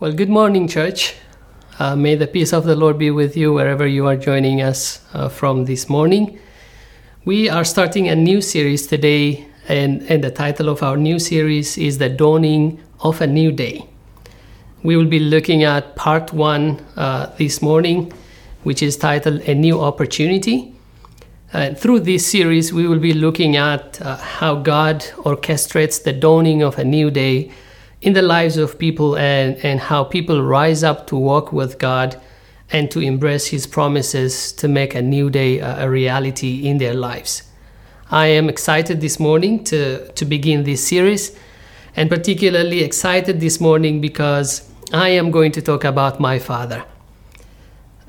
Well, good morning, church. Uh, may the peace of the Lord be with you wherever you are joining us uh, from this morning. We are starting a new series today, and, and the title of our new series is The Dawning of a New Day. We will be looking at part one uh, this morning, which is titled A New Opportunity. Uh, through this series, we will be looking at uh, how God orchestrates the dawning of a new day in the lives of people and, and how people rise up to walk with God and to embrace His promises to make a new day a, reality in their lives. I am excited this morning to, to begin this series, and particularly excited this morning because I am going to talk about my father.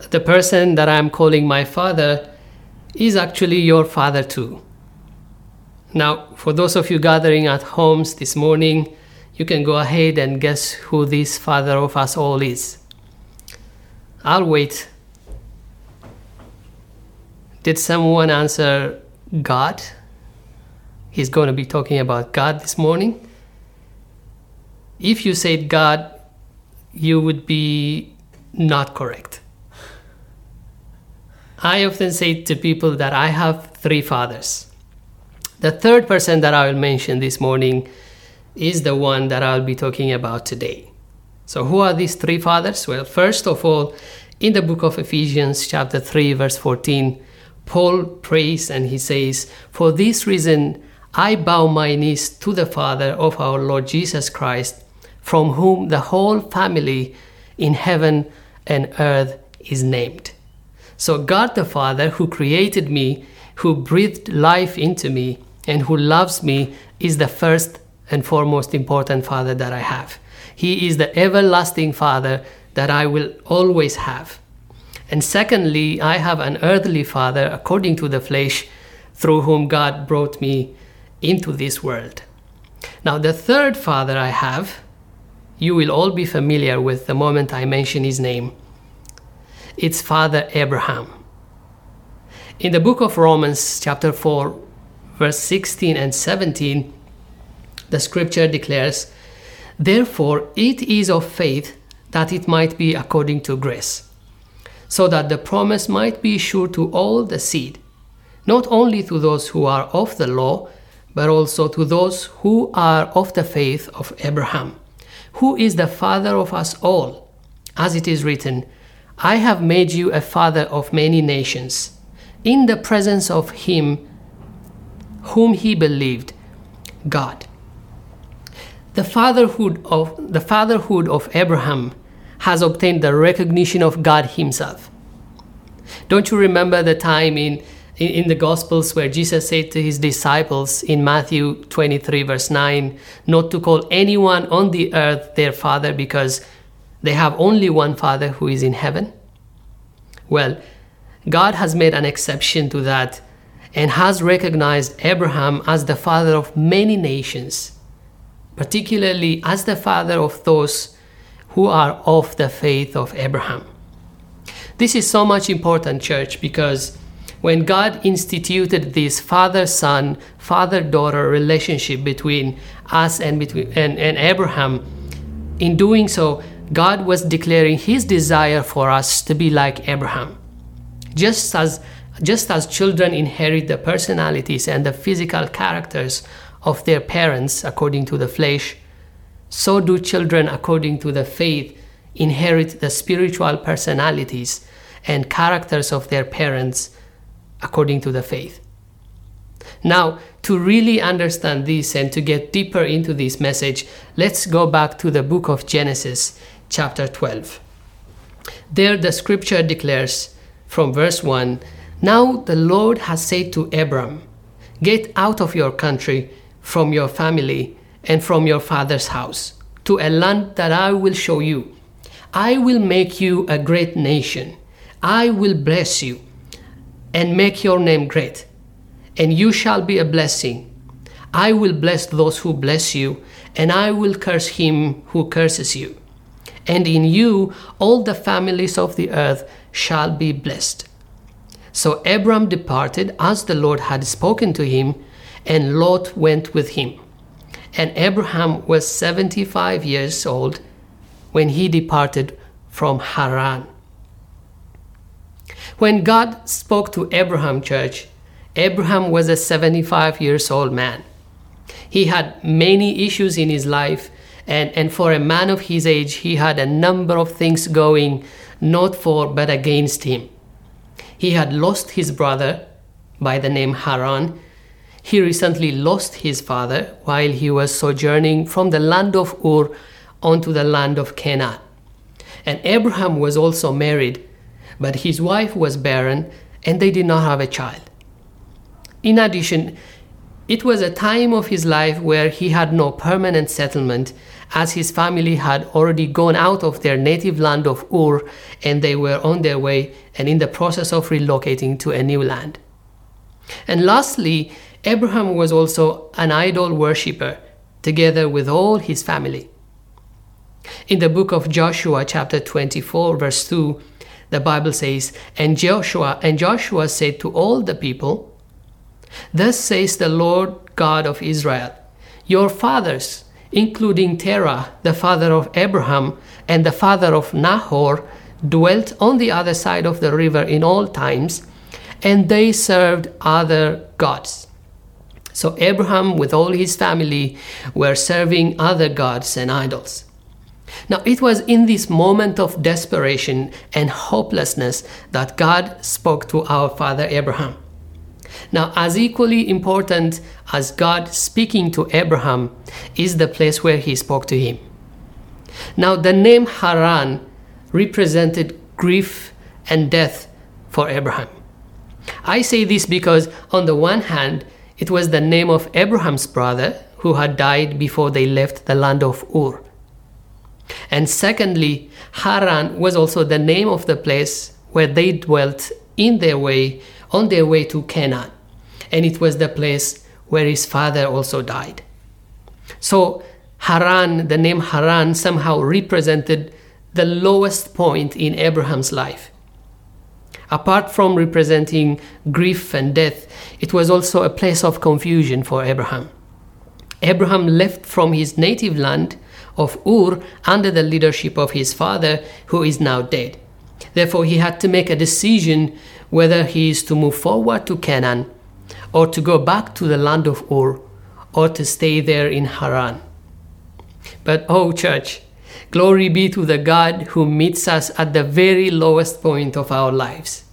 The person that I'm calling my father is actually your father too. Now, for those of you gathering at homes this morning, you can go ahead and guess who this father of us all is. I'll wait. Did someone answer God? He's going to be talking about God this morning. If you said God, you would be not correct. I often say to people that I have three fathers. The third person that I will mention this morning is the one that I'll be talking about today. So, who are these three fathers? Well, first of all, in the book of Ephesians, chapter 3, verse 14, Paul prays and he says, For this reason, I bow my knees to the Father of our Lord Jesus Christ, from whom the whole family in heaven and earth is named. So, God the Father, who created me, who breathed life into me, and who loves me, is the first and foremost important Father that I have. He is the everlasting Father that I will always have. And secondly, I have an earthly Father according to the flesh, through whom God brought me into this world. Now, the third Father I have, you will all be familiar with the moment I mention his name. It's Father Abraham. In the book of Romans, chapter 4, verse 16 and 17, the scripture declares, Therefore, it is of faith that it might be according to grace, so that the promise might be sure to all the seed, not only to those who are of the law, but also to those who are of the faith of Abraham, who is the father of us all. As it is written, I have made you a father of many nations, in the presence of him whom he believed, God the fatherhood of the fatherhood of Abraham has obtained the recognition of God himself. Don't you remember the time in, in, in, the Gospels where Jesus said to his disciples in Matthew 23, verse 9, not to call anyone on the earth their father because they have only one Father who is in heaven? Well, God has made an exception to that and has recognized Abraham as the father of many nations particularly as the father of those who are of the faith of Abraham. This is so much important, church, because when God instituted this father son, father daughter relationship between us and, between, and, and Abraham, in doing so, God was declaring his desire for us to be like Abraham. Just as, just as children inherit the personalities and the physical characters of their parents according to the flesh, so do children according to the faith inherit the spiritual personalities and characters of their parents according to the faith. Now, to really understand this and to get deeper into this message, let's go back to the book of Genesis, chapter 12. There, the scripture declares from verse 1 Now the Lord has said to Abram, Get out of your country from your family and from your father's house to a land that I will show you. I will make you a great nation. I will bless you and make your name great, and you shall be a blessing. I will bless those who bless you, and I will curse him who curses you. And in you all the families of the earth shall be blessed. So Abram departed as the Lord had spoken to him and Lot went with him. And Abraham was 75 years old when he departed from Haran. When God spoke to Abraham, church, Abraham was a 75 years old man. He had many issues in his life, and, and for a man of his age, he had a number of things going not for but against him. He had lost his brother by the name Haran. He recently lost his father while he was sojourning from the land of Ur onto the land of Canaan. And Abraham was also married, but his wife was barren and they did not have a child. In addition, it was a time of his life where he had no permanent settlement, as his family had already gone out of their native land of Ur and they were on their way and in the process of relocating to a new land. And lastly, Abraham was also an idol worshipper, together with all his family. In the book of Joshua, chapter 24, verse 2, the Bible says, And Joshua and Joshua said to all the people, Thus says the Lord God of Israel, Your fathers, including Terah, the father of Abraham, and the father of Nahor, dwelt on the other side of the river in all times, and they served other gods. So Abraham, with all his family, were serving other gods and idols. Now, it was in this moment of desperation and hopelessness that God spoke to our father Abraham. Now, as equally important as God speaking to Abraham is the place where he spoke to him. Now, the name Haran represented grief and death for Abraham. I say this because, on the one hand, it was the name of Abraham's brother who had died before they left the land of Ur. And secondly, Haran was also the name of the place where they dwelt in their way, on their way to Canaan. And it was the place where his father also died. So, Haran, the name Haran, somehow represented the lowest point in Abraham's life. Apart from representing grief and death, it was also a place of confusion for Abraham. Abraham left from his native land of Ur under the leadership of his father, who is now dead. Therefore, he had to make a decision whether he is to move forward to Canaan, or to go back to the land of Ur, or to stay there in Haran. But, oh, church, Glory be to the God who meets us at the very lowest point of our lives.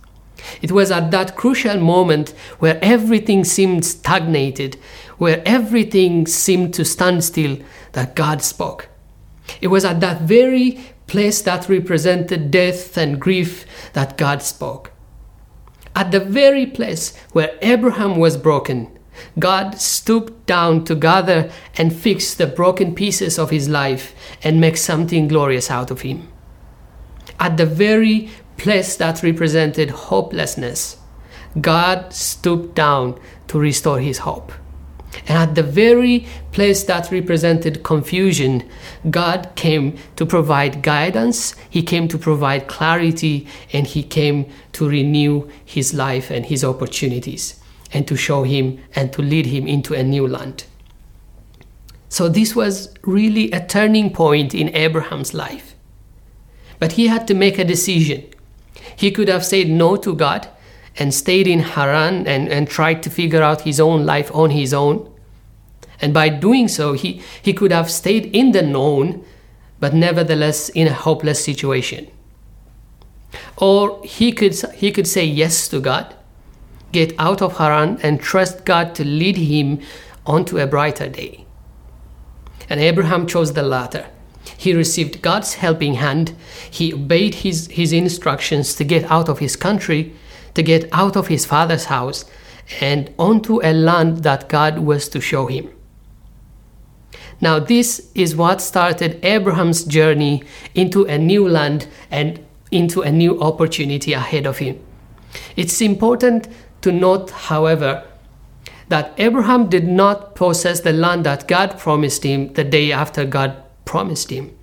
It was at that crucial moment where everything seemed stagnated, where everything seemed to stand still, that God spoke. It was at that very place that represented death and grief that God spoke. At the very place where Abraham was broken, God stooped down to gather and fix the broken pieces of his life and make something glorious out of him. At the very place that represented hopelessness, God stooped down to restore his hope. And at the very place that represented confusion, God came to provide guidance, He came to provide clarity, and He came to renew His life and His opportunities and to show him and to lead him into a new land. So, this was really a turning point in Abraham's life. But he had to make a decision. He could have said no to God and stayed in Haran and, and tried to figure out his own life on his own. And by doing so, he, he could have stayed in the known, but nevertheless in a hopeless situation. Or he could, he could say yes to God get out of Haran and trust God to lead him onto a brighter day. And Abraham chose the latter. He received God's helping hand. He obeyed his, his instructions to get out of his country, to get out of his father's house, and onto a land that God was to show him. Now, this is what started Abraham's journey into a new land and into a new opportunity ahead of him. It's important to note, however, that Abraham did not possess the land that God promised him the day after God promised him.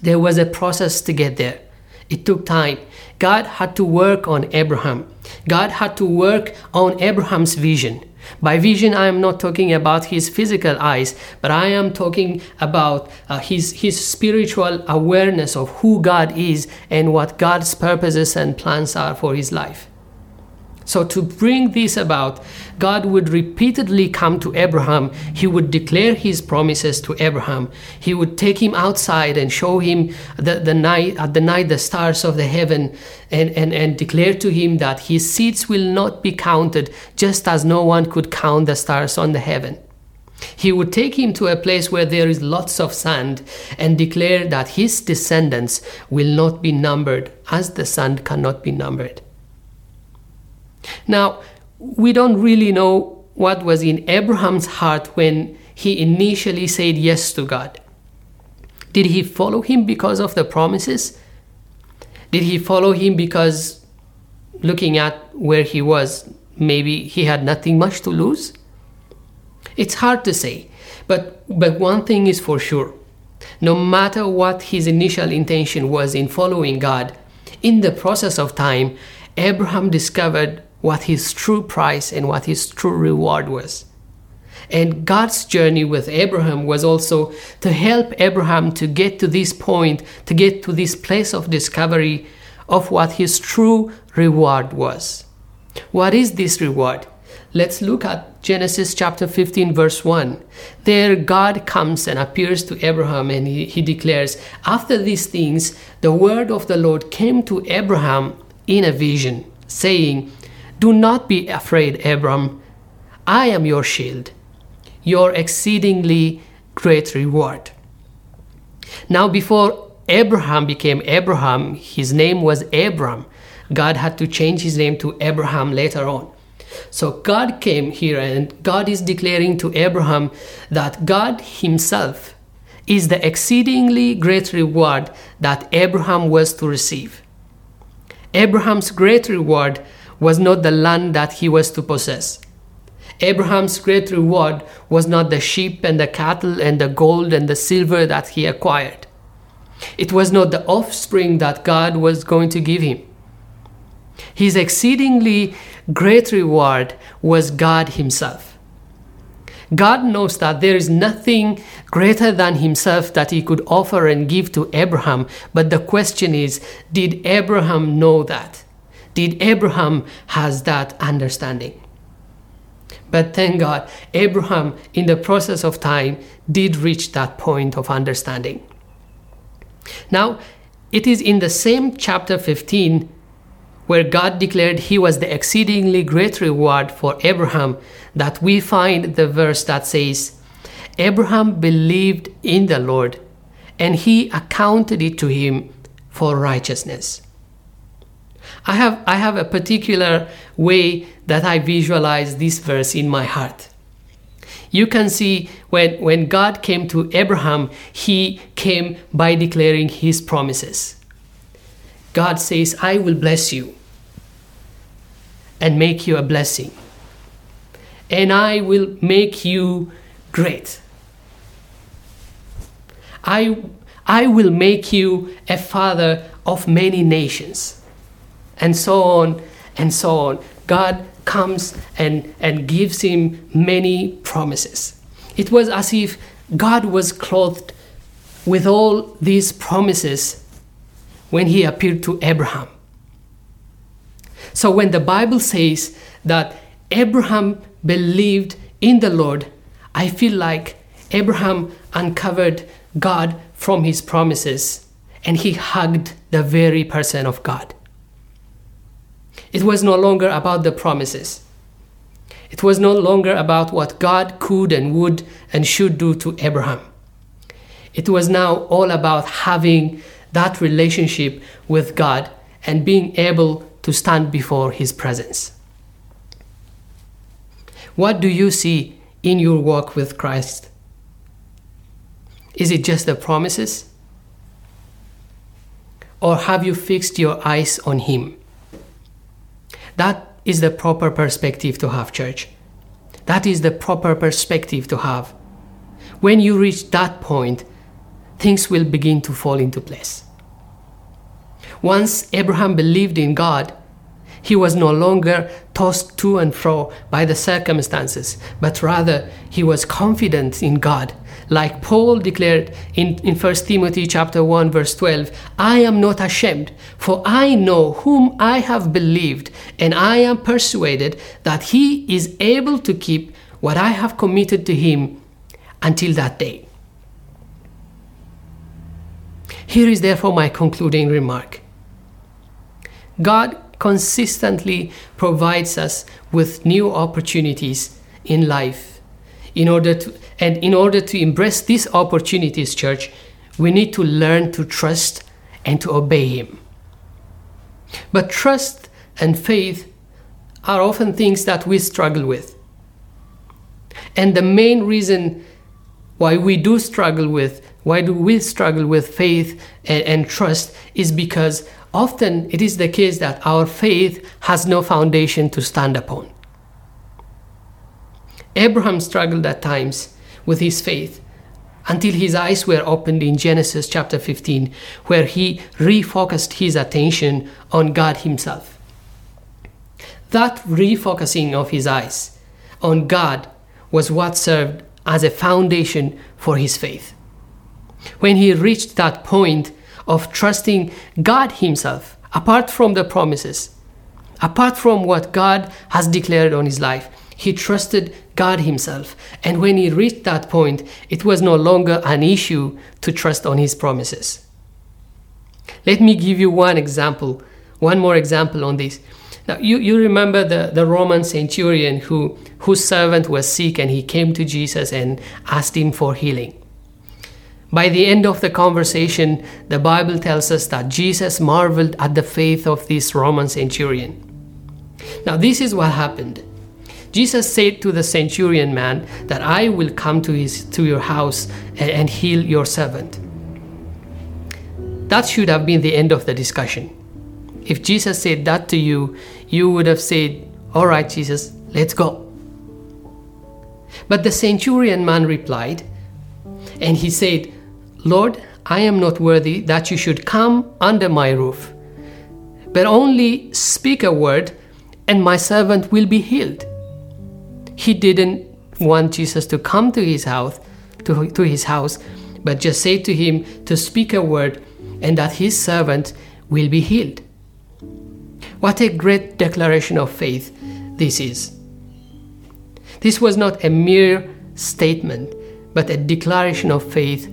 There was a process to get there. It took time. God had to work on Abraham. God had to work on Abraham's vision. By vision, I am not talking about his physical eyes, but I am talking about uh, his, his spiritual awareness of who God is and what God's purposes and plans are for his life. So, to bring this about, God would repeatedly come to Abraham. He would declare his promises to Abraham. He would take him outside and show him the, the night at the night the stars of the heaven and, and, and declare to him that his seeds will not be counted, just as no one could count the stars on the heaven. He would take him to a place where there is lots of sand and declare that his descendants will not be numbered as the sand cannot be numbered. Now, we don't really know what was in Abraham's heart when he initially said yes to God. Did he follow him because of the promises? Did he follow him because looking at where he was, maybe he had nothing much to lose? It's hard to say, but, but one thing is for sure. No matter what his initial intention was in following God, in the process of time, Abraham discovered what his true price and what his true reward was. And God's journey with Abraham was also to help Abraham to get to this point, to get to this place of discovery of what his true reward was. What is this reward? Let's look at Genesis chapter 15, verse 1. There, God comes and appears to Abraham and he, he declares, After these things, the word of the Lord came to Abraham in a vision, saying, do not be afraid, Abram. I am your shield, your exceedingly great reward. Now, before Abraham became Abraham, his name was Abram. God had to change his name to Abraham later on. So God came here and God is declaring to Abraham that God himself is the exceedingly great reward that Abraham was to receive. Abraham's great reward was not the land that he was to possess. Abraham's great reward was not the sheep and the cattle and the gold and the silver that he acquired. It was not the offspring that God was going to give him. His exceedingly great reward was God Himself. God knows that there is nothing greater than Himself that He could offer and give to Abraham, but the question is did Abraham know that? Did Abraham has that understanding. But thank God, Abraham, in the process of time, did reach that point of understanding. Now, it is in the same chapter 15 where God declared he was the exceedingly great reward for Abraham that we find the verse that says, Abraham believed in the Lord, and he accounted it to him for righteousness. I have, I have a particular way that I visualize this verse in my heart. You can see when, when God came to Abraham, he came by declaring his promises. God says, I will bless you and make you a blessing, and I will make you great. I, I will make you a father of many nations and so on and so on. God comes and, and gives him many promises. It was as if God was clothed with all these promises when he appeared to Abraham. So when the Bible says that Abraham believed in the Lord, I feel like Abraham uncovered God from his promises and he hugged the very person of God. It was no longer about the promises. It was no longer about what God could and would and should do to Abraham. It was now all about having that relationship with God and being able to stand before His presence. What do you see in your walk with Christ? Is it just the promises? Or have you fixed your eyes on Him? That is the proper perspective to have, church. That is the proper perspective to have. When you reach that point, things will begin to fall into place. Once Abraham believed in God, He was no longer tossed to and fro by the circumstances, but rather he was confident in God. Like Paul declared in, in 1 Timothy chapter 1 verse 12, I am not ashamed, for I know whom I have believed, and I am persuaded that he is able to keep what I have committed to him until that day. Here is therefore my concluding remark. God consistently provides us with new opportunities in life. In order to, and in order to embrace these opportunities, church, we need to learn to trust and to obey Him. But trust and faith are often things that we struggle with. And the main reason why we do struggle with, why do we struggle with faith and, and trust is because often it is the case that our faith has no foundation to stand upon. Abraham struggled at times with his faith until his eyes were opened in Genesis chapter 15, where he refocused his attention on God Himself. That refocusing of his eyes on God was what served as a foundation for his faith. When he reached that point of trusting God Himself, apart from the promises, apart from what God has declared on his life, he trusted God Himself. And when he reached that point, it was no longer an issue to trust on His promises. Let me give you one example, one more example on this. Now, you, you remember the, the Roman centurion who, whose servant was sick and he came to Jesus and asked him for healing. By the end of the conversation, the Bible tells us that Jesus marveled at the faith of this Roman centurion. Now, this is what happened. Jesus said to the centurion man that I will come to, his, to your house and, and heal your servant. That should have been the end of the discussion. If Jesus said that to you, you would have said, All right, Jesus, let's go. But the centurion man replied, and he said, Lord, I am not worthy that you should come under my roof, but only speak a word, and my servant will be healed. He didn't want Jesus to come to his house, to, to his house, but just say to him to speak a word, and that his servant will be healed. What a great declaration of faith this is. This was not a mere statement, but a declaration of faith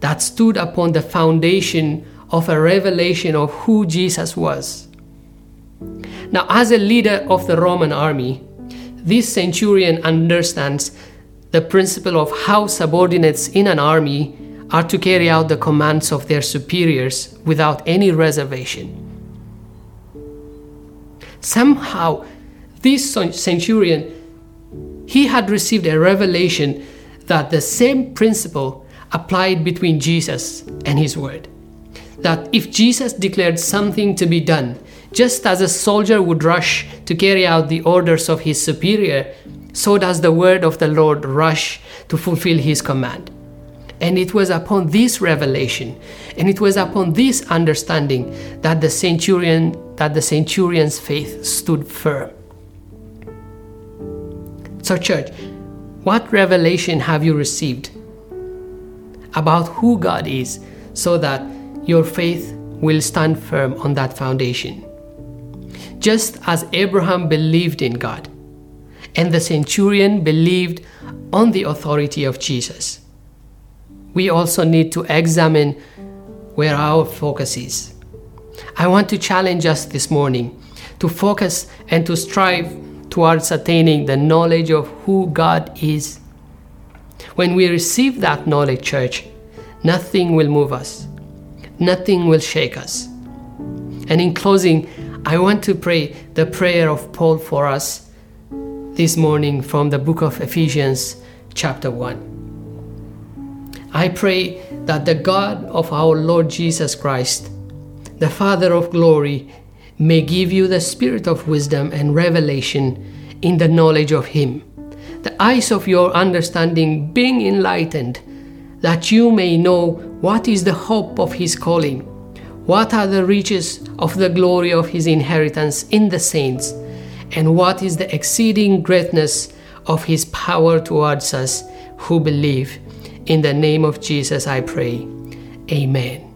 that stood upon the foundation of a revelation of who Jesus was. Now, as a leader of the Roman army, this centurion understands the principle of how subordinates in an army are to carry out the commands of their superiors without any reservation. Somehow, this centurion he had received a revelation that the same principle applied between Jesus and his word. That if Jesus declared something to be done, just as a soldier would rush to carry out the orders of his superior, so does the word of the Lord rush to fulfill his command. And it was upon this revelation and it was upon this understanding that the centurion that the centurion's faith stood firm. So church, what revelation have you received about who God is so that your faith will stand firm on that foundation? Just as Abraham believed in God and the centurion believed on the authority of Jesus we also need to examine where our focus is. I want to challenge us this morning to focus and to strive towards attaining the knowledge of who God is. When we receive that knowledge, church, nothing will move us, nothing will shake us. And in closing, I want to pray the prayer of Paul for us this morning from the book of Ephesians, chapter 1. I pray that the God of our Lord Jesus Christ, the Father of glory, may give you the spirit of wisdom and revelation in the knowledge of Him, the eyes of your understanding being enlightened, that you may know what is the hope of His calling, What are the riches of the glory of his inheritance in the saints? And what is the exceeding greatness of his power towards us who believe? In the name of Jesus, I pray. Amen.